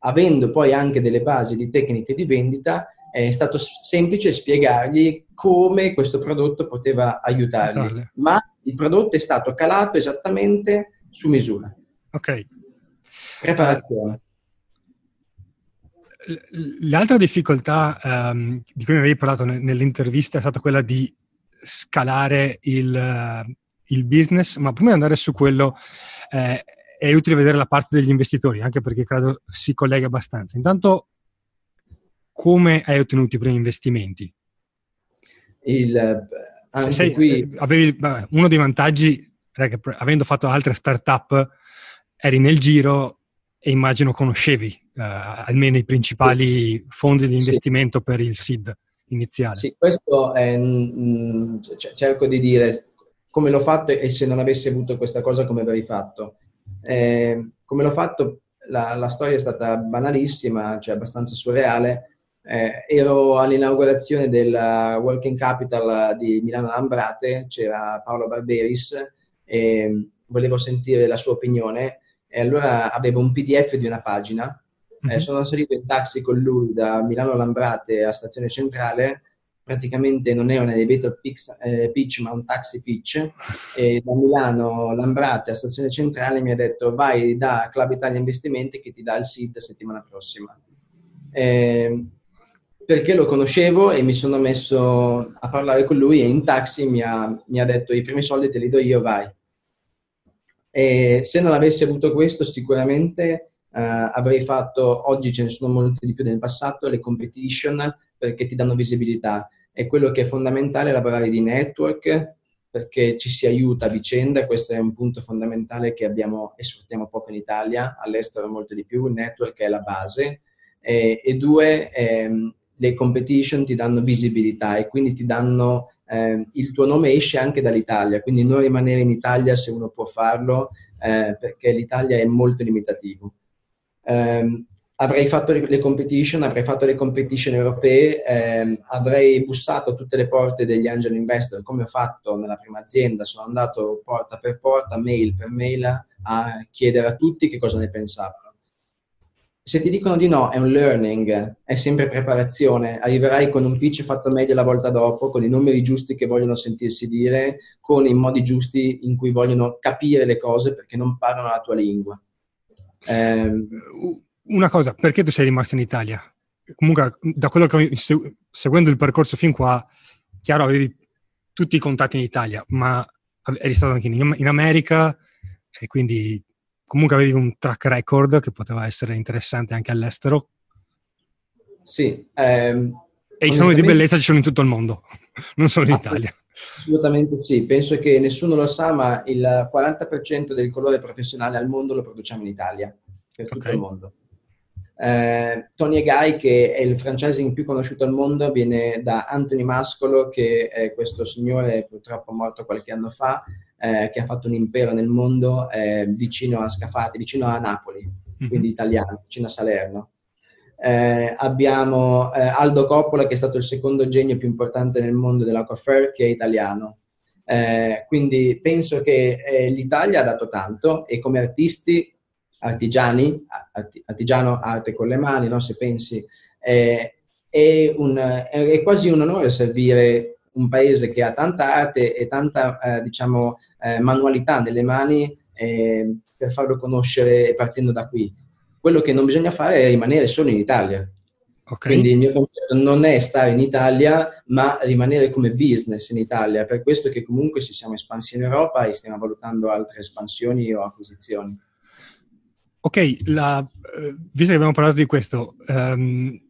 Avendo poi anche delle basi di tecniche di vendita, è stato semplice spiegargli come questo prodotto poteva aiutarli. Ma il prodotto è stato calato esattamente su misura. Ok. Preparazione. L'altra difficoltà um, di cui mi avevi parlato nell'intervista è stata quella di scalare il, il business, ma prima di andare su quello eh, è utile vedere la parte degli investitori, anche perché credo si collega abbastanza. Intanto, come hai ottenuto i primi investimenti? Il, anche sei, qui... avevi, vabbè, uno dei vantaggi era che avendo fatto altre startup eri nel giro e immagino conoscevi uh, almeno i principali fondi di investimento sì. per il SID iniziale. Sì, questo è, mh, cerco di dire come l'ho fatto e se non avessi avuto questa cosa come avrei fatto. Eh, come l'ho fatto, la, la, storia è stata banalissima, cioè abbastanza surreale. Eh, ero all'inaugurazione della Working Capital di Milano Lambrate, c'era Paolo Barberis e volevo sentire la sua opinione e allora avevo un PDF di una pagina. Eh, mm-hmm. sono salito in taxi con lui da Milano Lambrate a Stazione Centrale. Praticamente non è un elevator pitch, eh, pitch ma un taxi pitch. E da Milano Lambrate a Stazione Centrale mi ha detto vai da Club Italia Investimenti che ti dà il SID settimana prossima. Eh, perché lo conoscevo e mi sono messo a parlare con lui e in taxi mi ha, mi ha detto i primi soldi te li do io, vai. E se non avessi avuto questo, sicuramente uh, avrei fatto, oggi ce ne sono molte di più nel passato, le competition perché ti danno visibilità. E quello che è fondamentale è lavorare di network perché ci si aiuta a vicenda, questo è un punto fondamentale che abbiamo e sfruttiamo poco in Italia, all'estero molto di più, il network è la base. E, e due, ehm, le competition ti danno visibilità e quindi ti danno eh, il tuo nome esce anche dall'Italia, quindi non rimanere in Italia se uno può farlo eh, perché l'Italia è molto limitativo. Eh, avrei fatto le competition, avrei fatto le competition europee, ehm, avrei bussato a tutte le porte degli angel investor come ho fatto nella prima azienda, sono andato porta per porta, mail per mail a chiedere a tutti che cosa ne pensavano se ti dicono di no è un learning, è sempre preparazione, arriverai con un pitch fatto meglio la volta dopo, con i numeri giusti che vogliono sentirsi dire, con i modi giusti in cui vogliono capire le cose perché non parlano la tua lingua. Eh, Una cosa, perché tu sei rimasto in Italia? Comunque, da quello che seguendo il percorso fin qua, chiaro, avevi tutti i contatti in Italia, ma eri stato anche in, in America e quindi comunque avevi un track record che poteva essere interessante anche all'estero. Sì. Ehm, e i saloni di bellezza ci sono in tutto il mondo, non solo in Italia. Assolutamente sì, penso che nessuno lo sa, ma il 40% del colore professionale al mondo lo produciamo in Italia, per tutto okay. il mondo. Eh, Tony Guy, che è il franchising più conosciuto al mondo, viene da Anthony Mascolo, che è questo signore purtroppo morto qualche anno fa, eh, che ha fatto un impero nel mondo eh, vicino a Scafati, vicino a Napoli, mm-hmm. quindi italiano, vicino a Salerno. Eh, abbiamo eh, Aldo Coppola, che è stato il secondo genio più importante nel mondo dell'Aquafair, che è italiano. Eh, quindi penso che eh, l'Italia ha dato tanto e come artisti, artigiani, artigiano arte con le mani, no? se pensi, è, un, è quasi un onore servire un paese che ha tanta arte e tanta, eh, diciamo, eh, manualità nelle mani eh, per farlo conoscere partendo da qui. Quello che non bisogna fare è rimanere solo in Italia. Okay. Quindi il mio concetto non è stare in Italia, ma rimanere come business in Italia. Per questo che comunque ci siamo espansi in Europa e stiamo valutando altre espansioni o acquisizioni. Ok, la, eh, visto che abbiamo parlato di questo... Um...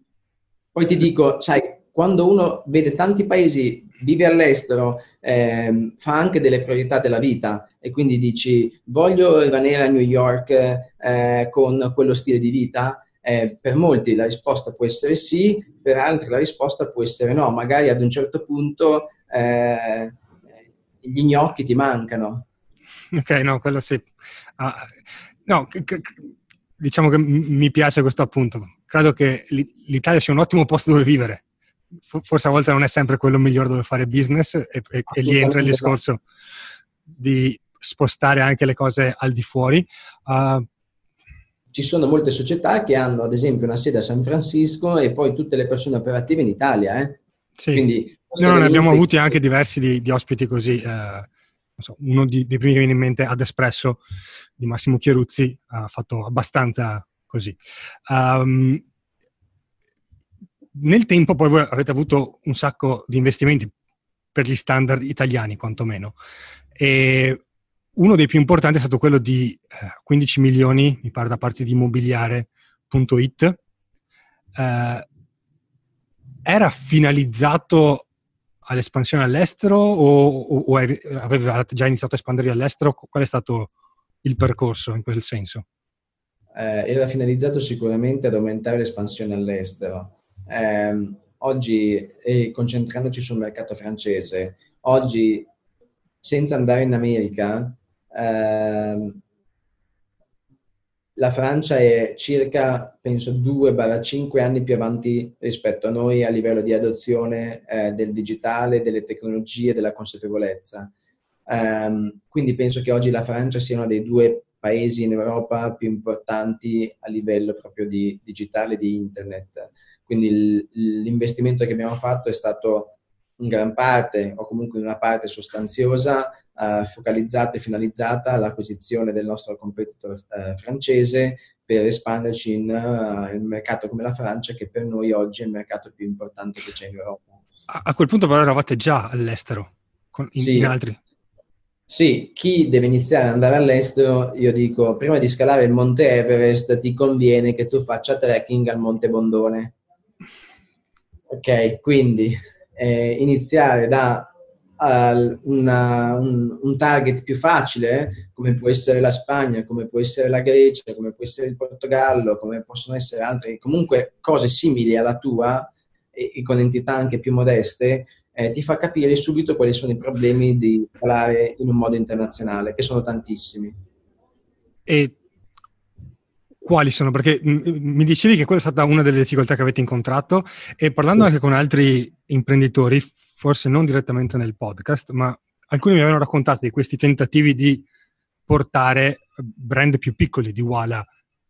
Poi ti dico, sai, quando uno vede tanti paesi vive all'estero, eh, fa anche delle priorità della vita e quindi dici voglio rimanere a New York eh, con quello stile di vita, eh, per molti la risposta può essere sì, per altri la risposta può essere no, magari ad un certo punto eh, gli gnocchi ti mancano. Ok, no, quello sì. Ah, no, c- c- diciamo che mi piace questo appunto, credo che l'Italia sia un ottimo posto dove vivere. Forse a volte non è sempre quello migliore dove fare business e, e, e lì entra il discorso di spostare anche le cose al di fuori. Uh, ci sono molte società che hanno ad esempio una sede a San Francisco e poi tutte le persone operative in Italia. Eh? Sì. Quindi, no, ne abbiamo avuti anche diversi di, di ospiti così. Eh, so, uno di, dei primi che viene in mente ad Espresso di Massimo Chieruzzi ha fatto abbastanza così. Um, nel tempo poi voi avete avuto un sacco di investimenti per gli standard italiani quantomeno e uno dei più importanti è stato quello di eh, 15 milioni, mi pare, da parte di immobiliare.it. Eh, era finalizzato all'espansione all'estero o, o, o aveva già iniziato a espandere all'estero? Qual è stato il percorso in quel senso? Eh, era finalizzato sicuramente ad aumentare l'espansione all'estero. Eh, oggi, e concentrandoci sul mercato francese, oggi senza andare in America, eh, la Francia è circa, penso, 2-5 anni più avanti rispetto a noi a livello di adozione eh, del digitale, delle tecnologie, della consapevolezza. Um, quindi penso che oggi la Francia sia uno dei due paesi in Europa più importanti a livello proprio di digitale, di internet. Quindi l'investimento che abbiamo fatto è stato in gran parte o comunque in una parte sostanziosa uh, focalizzata e finalizzata all'acquisizione del nostro competitor uh, francese per espanderci in, uh, in, un mercato come la Francia che per noi oggi è il mercato più importante che c'è in Europa. A, a quel punto però eravate già all'estero, con, in, sì. in altri? Sì, chi deve iniziare ad andare all'estero, io dico, prima di scalare il Monte Everest ti conviene che tu faccia trekking al Monte Bondone. Ok, quindi eh, iniziare da uh, una, un, un, target più facile, come può essere la Spagna, come può essere la Grecia, come può essere il Portogallo, come possono essere altre, comunque cose simili alla tua e, e con entità anche più modeste, eh, ti fa capire subito quali sono i problemi di parlare in un modo internazionale, che sono tantissimi. E quali sono? Perché mi dicevi che quella è stata una delle difficoltà che avete incontrato e parlando anche con altri imprenditori, forse non direttamente nel podcast, ma alcuni mi avevano raccontato di questi tentativi di portare brand più piccoli di Wala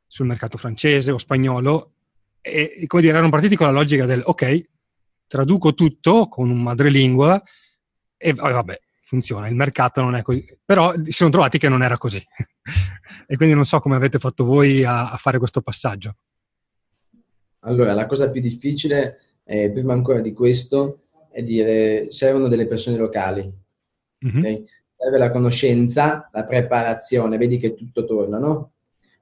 sul mercato francese o spagnolo e, come dire, erano partiti con la logica del ok, traduco tutto con un madrelingua e vabbè, funziona, il mercato non è così, però si sono trovati che non era così e quindi non so come avete fatto voi a, a fare questo passaggio. Allora, la cosa più difficile, eh, prima ancora di questo, è dire servono delle persone locali. Mm-hmm. Okay? Serve la conoscenza, la preparazione, vedi che tutto torna, no?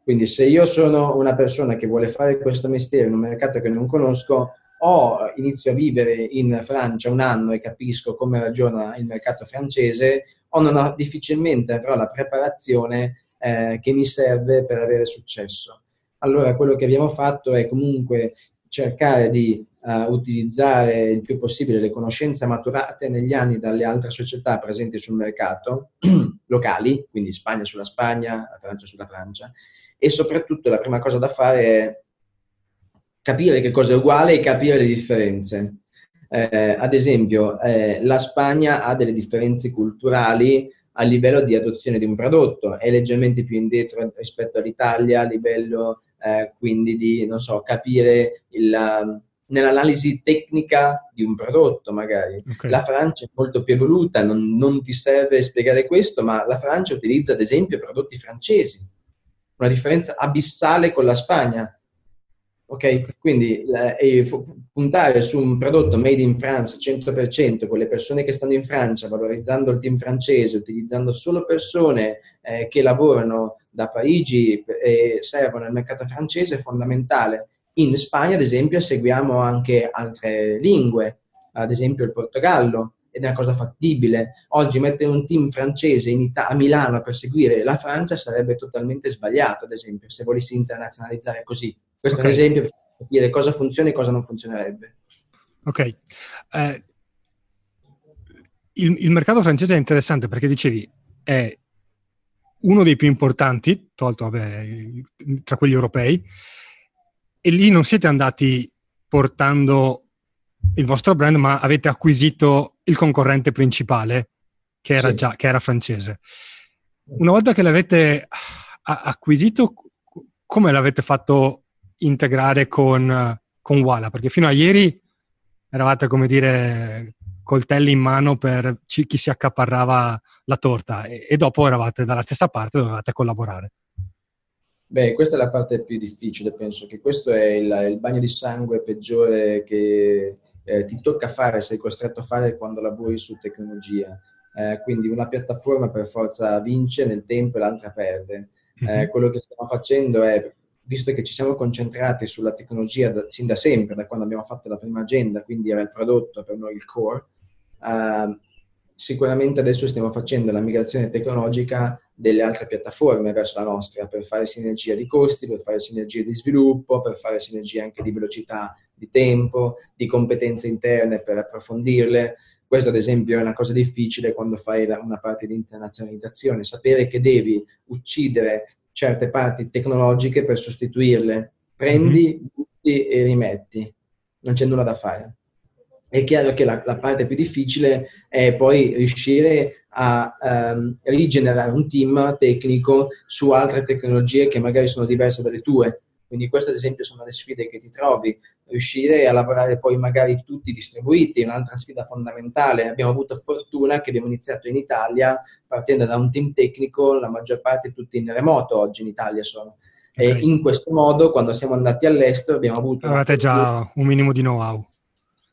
Quindi se io sono una persona che vuole fare questo mestiere in un mercato che non conosco, o inizio a vivere in Francia un anno e capisco come ragiona il mercato francese, o non ho difficilmente avrò la preparazione eh, che mi serve per avere successo. Allora quello che abbiamo fatto è comunque cercare di uh, utilizzare il più possibile le conoscenze maturate negli anni dalle altre società presenti sul mercato, locali, quindi Spagna sulla Spagna, Francia sulla Francia, e soprattutto la prima cosa da fare è capire che cosa è uguale e capire le differenze. Eh, ad esempio, eh, la Spagna ha delle differenze culturali a livello di adozione di un prodotto, è leggermente più indietro rispetto all'Italia a livello eh, quindi di, non so, capire il, nell'analisi tecnica di un prodotto magari. Okay. La Francia è molto più evoluta, non, non, ti serve spiegare questo, ma la Francia utilizza ad esempio prodotti francesi, una differenza abissale con la Spagna. Ok? Quindi eh, puntare su un prodotto made in France 100% con le persone che stanno in Francia, valorizzando il team francese, utilizzando solo persone eh, che lavorano da Parigi e servono al mercato francese è fondamentale in Spagna, ad esempio, seguiamo anche altre lingue, ad esempio il Portogallo, ed è una cosa fattibile. Oggi mettere un team francese Ita- a Milano per seguire la Francia sarebbe totalmente sbagliato, ad esempio, se volessi internazionalizzare così. Questo okay. è un esempio per capire cosa funziona e cosa non funzionerebbe. Ok. Eh, il, il mercato francese è interessante perché dicevi è uno dei più importanti, tolto vabbè, tra quelli europei, e lì non siete andati portando il vostro brand, ma avete acquisito il concorrente principale, che era, sì. già, che era francese. Una volta che l'avete acquisito, come l'avete fatto integrare con, con Wala? Perché fino a ieri eravate, come dire, coltelli in mano per chi si accaparrava la torta e, e dopo eravate dalla stessa parte e dovevate collaborare. Beh, questa è la parte più difficile, penso che questo è il, il bagno di sangue peggiore che eh, ti tocca fare, sei costretto a fare quando lavori su tecnologia. Eh, quindi una piattaforma per forza vince nel tempo e l'altra perde. Eh, quello che stiamo facendo è, visto che ci siamo concentrati sulla tecnologia da, sin da sempre, da quando abbiamo fatto la prima agenda, quindi era il prodotto per noi il core, eh, sicuramente adesso stiamo facendo la migrazione tecnologica delle altre piattaforme verso la nostra per fare sinergia di costi, per fare sinergia di sviluppo, per fare sinergia anche di velocità di tempo, di competenze interne per approfondirle. Questo ad esempio è una cosa difficile quando fai una parte di internazionalizzazione, sapere che devi uccidere certe parti tecnologiche per sostituirle. Prendi, mhm. butti e rimetti. Non c'è nulla da fare. È chiaro che la, la, parte più difficile è poi riuscire a um, rigenerare un team tecnico su altre tecnologie che magari sono diverse dalle tue. Quindi queste ad esempio sono le sfide che ti trovi, riuscire a lavorare poi magari tutti distribuiti, è un'altra sfida fondamentale. Abbiamo avuto fortuna che abbiamo iniziato in Italia partendo da un team tecnico, la maggior parte tutti in remoto oggi in Italia sono. Okay. E in questo modo, quando siamo andati all'estero, abbiamo avuto... Avete già un minimo di know-how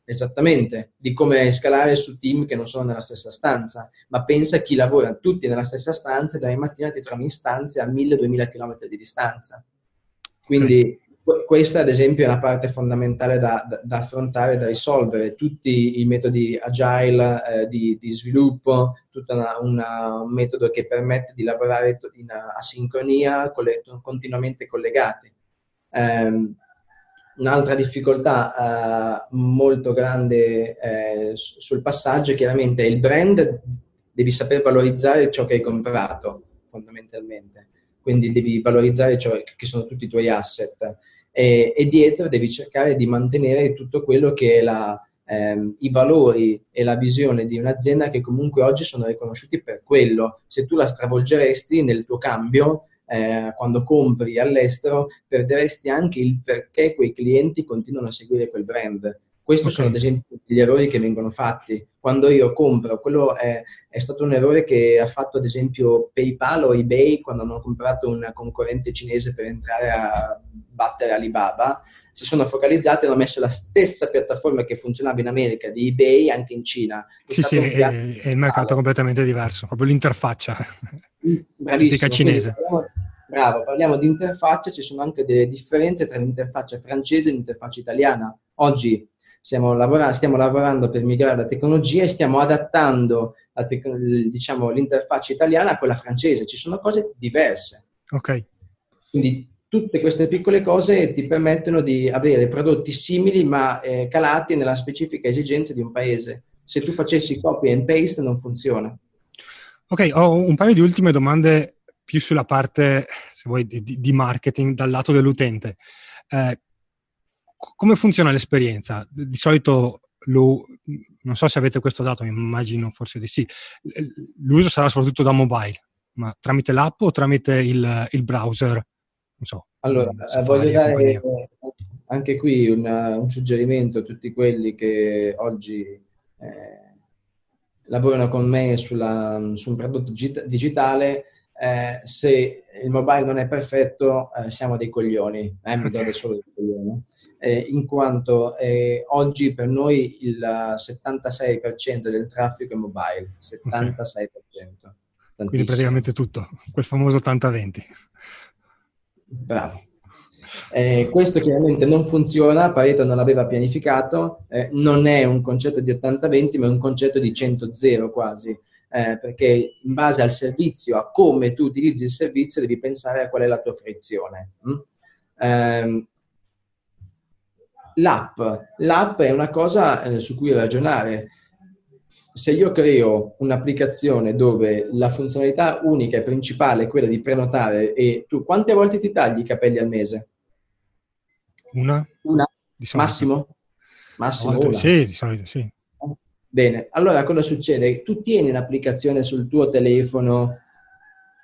esattamente di come scalare su team che non sono nella stessa stanza, ma pensa a chi lavora tutti nella stessa stanza e domani mattina ti trovi in stanze a 1000-2000 km di distanza. Quindi okay. questa ad esempio è una parte fondamentale da, da, da affrontare, da risolvere. Tutti i metodi agile eh, di, di, sviluppo, tutto un metodo che permette di lavorare in asincronia, continuamente collegati. Um, Un'altra difficoltà uh, molto grande eh, sul passaggio chiaramente è il brand, devi saper valorizzare ciò che hai comprato fondamentalmente, quindi devi valorizzare ciò che sono tutti i tuoi asset e, e dietro devi cercare di mantenere tutto quello che è la, ehm, i valori e la visione di un'azienda che comunque oggi sono riconosciuti per quello. Se tu la stravolgeresti nel tuo cambio, eh, quando compri all'estero, perderesti anche il perché quei clienti continuano a seguire quel brand. Questi okay. sono ad esempio gli errori che vengono fatti. Quando io compro, quello è, è, stato un errore che ha fatto ad esempio PayPal o eBay quando hanno comprato un concorrente cinese per entrare a battere Alibaba. Si sono focalizzati e hanno messo la stessa piattaforma che funzionava in America di eBay anche in Cina. È sì, sì, è, è il mercato completamente diverso, proprio l'interfaccia. Bravissimo. cinese. Parliamo, bravo, parliamo di interfaccia, ci sono anche delle differenze tra l'interfaccia francese e l'interfaccia italiana. Oggi lavorando, stiamo lavorando per migrare la tecnologia e stiamo adattando tec- diciamo, l'interfaccia italiana a quella francese. Ci sono cose diverse. Ok. Quindi tutte queste piccole cose ti permettono di avere prodotti simili ma eh, calati nella specifica esigenza di un paese. Se tu facessi copy and paste non funziona. Ok, ho un paio di ultime domande più sulla parte, se vuoi, di, di marketing dal lato dell'utente. Eh, come funziona l'esperienza? Di solito lo, non so se avete questo dato, immagino forse di sì. L'uso sarà soprattutto da mobile, ma tramite l'app o tramite il, il browser? Non so. Allora, eh, voglio dare anche qui una, un suggerimento a tutti quelli che oggi eh, lavorano con me sulla, su un prodotto digitale, eh, se il mobile non è perfetto, eh, siamo dei coglioni, eh, mi do solo dei coglioni, eh, in quanto eh, oggi per noi il 76% del traffico è mobile, 76%. Okay. Quindi praticamente tutto, quel famoso 80-20. Bravo. Eh, questo chiaramente non funziona, Pareto non l'aveva pianificato, eh, non è un concetto di 80-20 ma è un concetto di 100-0 quasi, eh, perché in base al servizio, a come tu utilizzi il servizio, devi pensare a qual è la tua frizione. Mm? Ehm, l'app. l'app è una cosa eh, su cui ragionare. Se io creo un'applicazione dove la funzionalità unica e principale è quella di prenotare e tu quante volte ti tagli i capelli al mese? Una? Una? Massimo? Massimo una. Sì, di solito sì. Bene, allora cosa succede? Tu tieni un'applicazione sul tuo telefono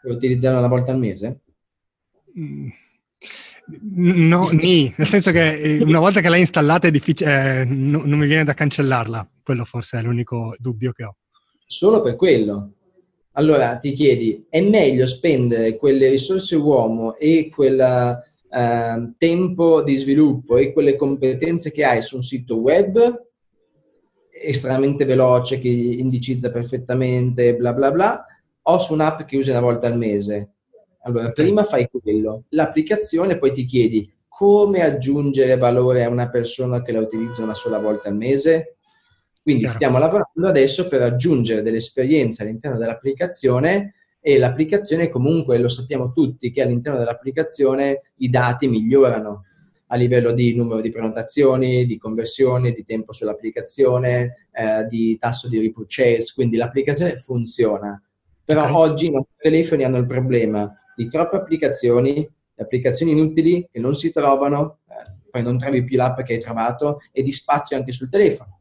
per utilizzarla una volta al mese? Mm. No, ni, nel senso che eh, una volta che l'hai installata è difficile, eh, no, non mi viene da cancellarla, quello forse è l'unico dubbio che ho. Solo per quello. Allora ti chiedi, è meglio spendere quelle risorse uomo e quel eh, tempo di sviluppo e quelle competenze che hai su un sito web estremamente veloce, che indicizza perfettamente, bla bla bla, o su un'app che usi una volta al mese? Allora, prima fai quello, l'applicazione, poi ti chiedi come aggiungere valore a una persona che la utilizza una sola volta al mese. Quindi Chiaro. stiamo lavorando adesso per aggiungere delle esperienze all'interno dell'applicazione e l'applicazione comunque lo sappiamo tutti che all'interno dell'applicazione i dati migliorano a livello di numero di prenotazioni, di conversioni, di tempo sull'applicazione, eh, di tasso di repurchase, quindi l'applicazione funziona. Però okay. oggi i nostri telefoni hanno il problema di troppe applicazioni, applicazioni inutili che non si trovano, eh, poi non trovi più l'app che hai trovato e di spazio anche sul telefono.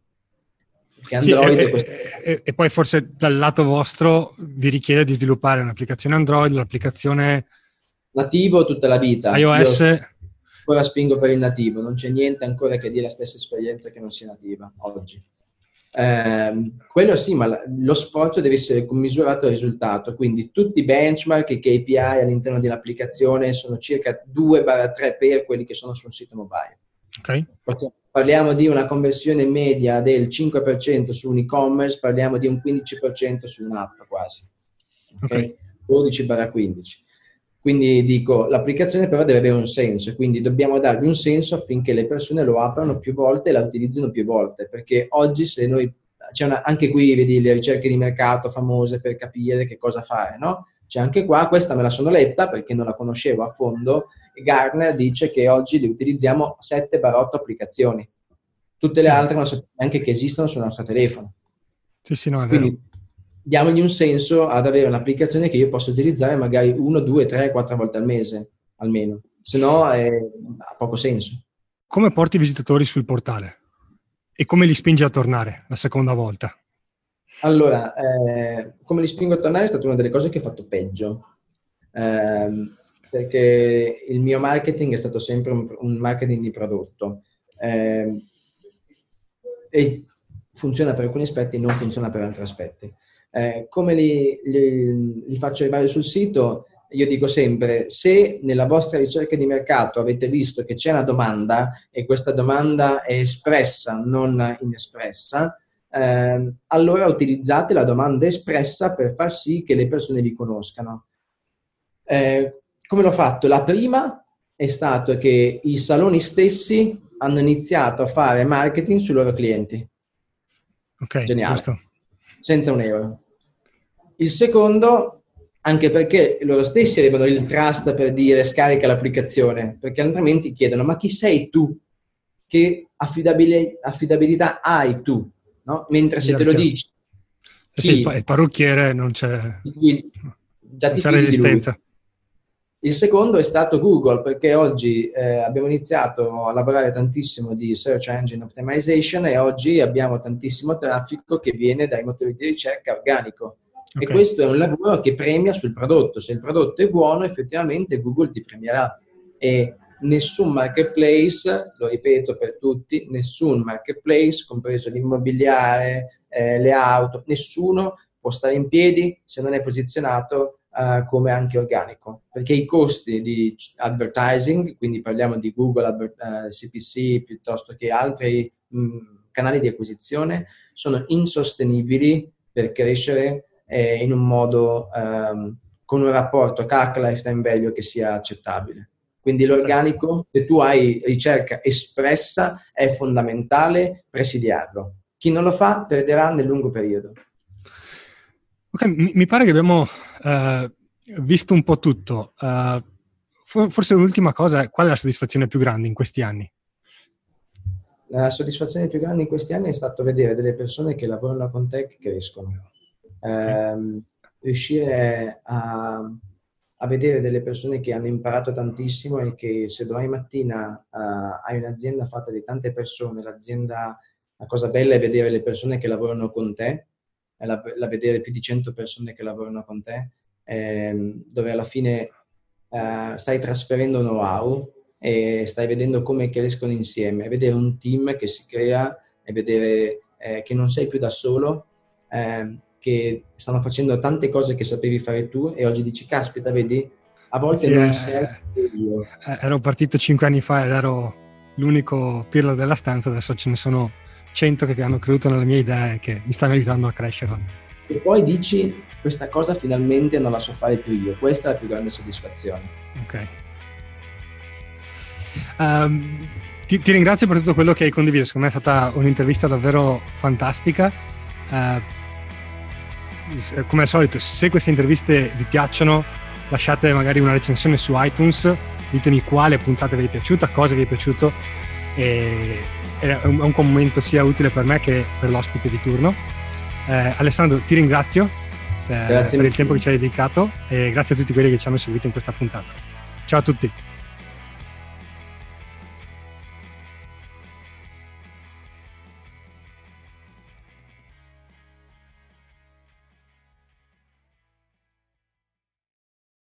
Sì, e, e, e, poi forse dal lato vostro vi richiede di sviluppare un'applicazione Android, l'applicazione nativo tutta la vita. iOS. Io ora spingo per il nativo, non c'è niente ancora che dia la stessa esperienza che non sia nativa oggi. Eh, quello sì, ma lo sforzo deve essere commisurato al risultato, quindi tutti i benchmark e KPI all'interno dell'applicazione sono circa 2-3 per quelli che sono sul sito mobile. Okay. Parliamo di una conversione media del 5% su un e-commerce, parliamo di un 15% su un'app quasi. Okay? Okay. 12-15. Quindi dico, l'applicazione però deve avere un senso, quindi dobbiamo dargli un senso affinché le persone lo aprano più volte e la utilizzino più volte, perché oggi se noi, c'è una, anche qui vedi le ricerche di mercato famose per capire che cosa fare, no? C'è anche qua, questa me la sono letta perché non la conoscevo a fondo, e Gartner dice che oggi li utilizziamo 7-8 applicazioni. Tutte le sì. altre non sappiamo neanche che esistono sul nostro telefono. Sì, sì, no, è Quindi, vero diamogli un senso ad avere un'applicazione che io posso utilizzare magari uno, due, tre, quattro volte al mese almeno, se no ha poco senso. Come porti i visitatori sul portale? E come li spingi a tornare la seconda volta? Allora, eh, come li spingo a tornare è stata una delle cose che ho fatto peggio. Eh, perché il mio marketing è stato sempre un, un marketing di prodotto. Eh, e funziona per alcuni aspetti, non funziona per altri aspetti. Eh, come li, li, li faccio arrivare sul sito? Io dico sempre, se nella vostra ricerca di mercato avete visto che c'è una domanda e questa domanda è espressa, non inespressa, eh, allora utilizzate la domanda espressa per far sì che le persone vi conoscano. Eh, come l'ho fatto? La prima è stato che i saloni stessi hanno iniziato a fare marketing sui loro clienti. Ok, Geniale. Giusto. Senza un euro. Il secondo, anche perché loro stessi avevano il trust per dire scarica l'applicazione, perché altrimenti chiedono ma chi sei tu? Che affidabili- affidabilità hai tu? No? Mentre se te lo dici... Sì, il parrucchiere non c'è, già non c'è resistenza. Il secondo è stato Google, perché oggi eh, abbiamo iniziato a lavorare tantissimo di search engine optimization e oggi abbiamo tantissimo traffico che viene dai motori di ricerca organico. Okay. E questo è un lavoro che premia sul prodotto. Se il prodotto è buono, effettivamente Google ti premierà. E nessun marketplace, lo ripeto per tutti, nessun marketplace, compreso l'immobiliare, eh, le auto, nessuno può stare in piedi se non è posizionato uh, come anche organico, perché i costi di advertising, quindi parliamo di Google Adver- eh, CPC piuttosto che altri mh, canali di acquisizione, sono insostenibili per crescere eh, in un modo ehm, con un rapporto CAC lifetime value che sia accettabile. Quindi l'organico, se tu hai ricerca espressa, è fondamentale presidiarlo. Chi non lo fa perderà nel lungo periodo. Ok, mi, mi pare che abbiamo uh, visto un po' tutto. Uh, forse l'ultima cosa, qual è la soddisfazione più grande in questi anni? La soddisfazione più grande in questi anni è stato vedere delle persone che lavorano con te che crescono ehm, riuscire a a vedere delle persone che hanno imparato tantissimo e che se domani mattina uh, hai un'azienda fatta di tante persone, l'azienda, la cosa bella è vedere le persone che lavorano con te, la, la vedere più di 100 persone che lavorano con te, ehm, dove alla fine uh, stai trasferendo know-how e stai vedendo come crescono insieme, vedere un team che si crea e vedere eh, che non sei più da solo, eh, che stanno facendo tante cose che sapevi fare tu e oggi dici, caspita, vedi, a volte sì, non eh, sei io. Eh, ero partito cinque anni fa ed ero l'unico pirlo della stanza, adesso ce ne sono cento che hanno creduto nella mia idea e che mi stanno aiutando a crescere. E poi dici, questa cosa finalmente non la so fare più io, questa è la più grande soddisfazione. Ok. Um, ti, ti, ringrazio per tutto quello che hai condiviso, secondo me è stata un'intervista davvero fantastica. Uh, come al solito, se queste interviste vi piacciono, lasciate magari una recensione su iTunes, ditemi quale puntata vi è piaciuta, cosa vi è piaciuto e è un, commento sia utile per me che per l'ospite di turno. Eh, Alessandro, ti ringrazio eh, per il tempo che ci hai dedicato e grazie a tutti quelli che ci hanno seguito in questa puntata. Ciao a tutti.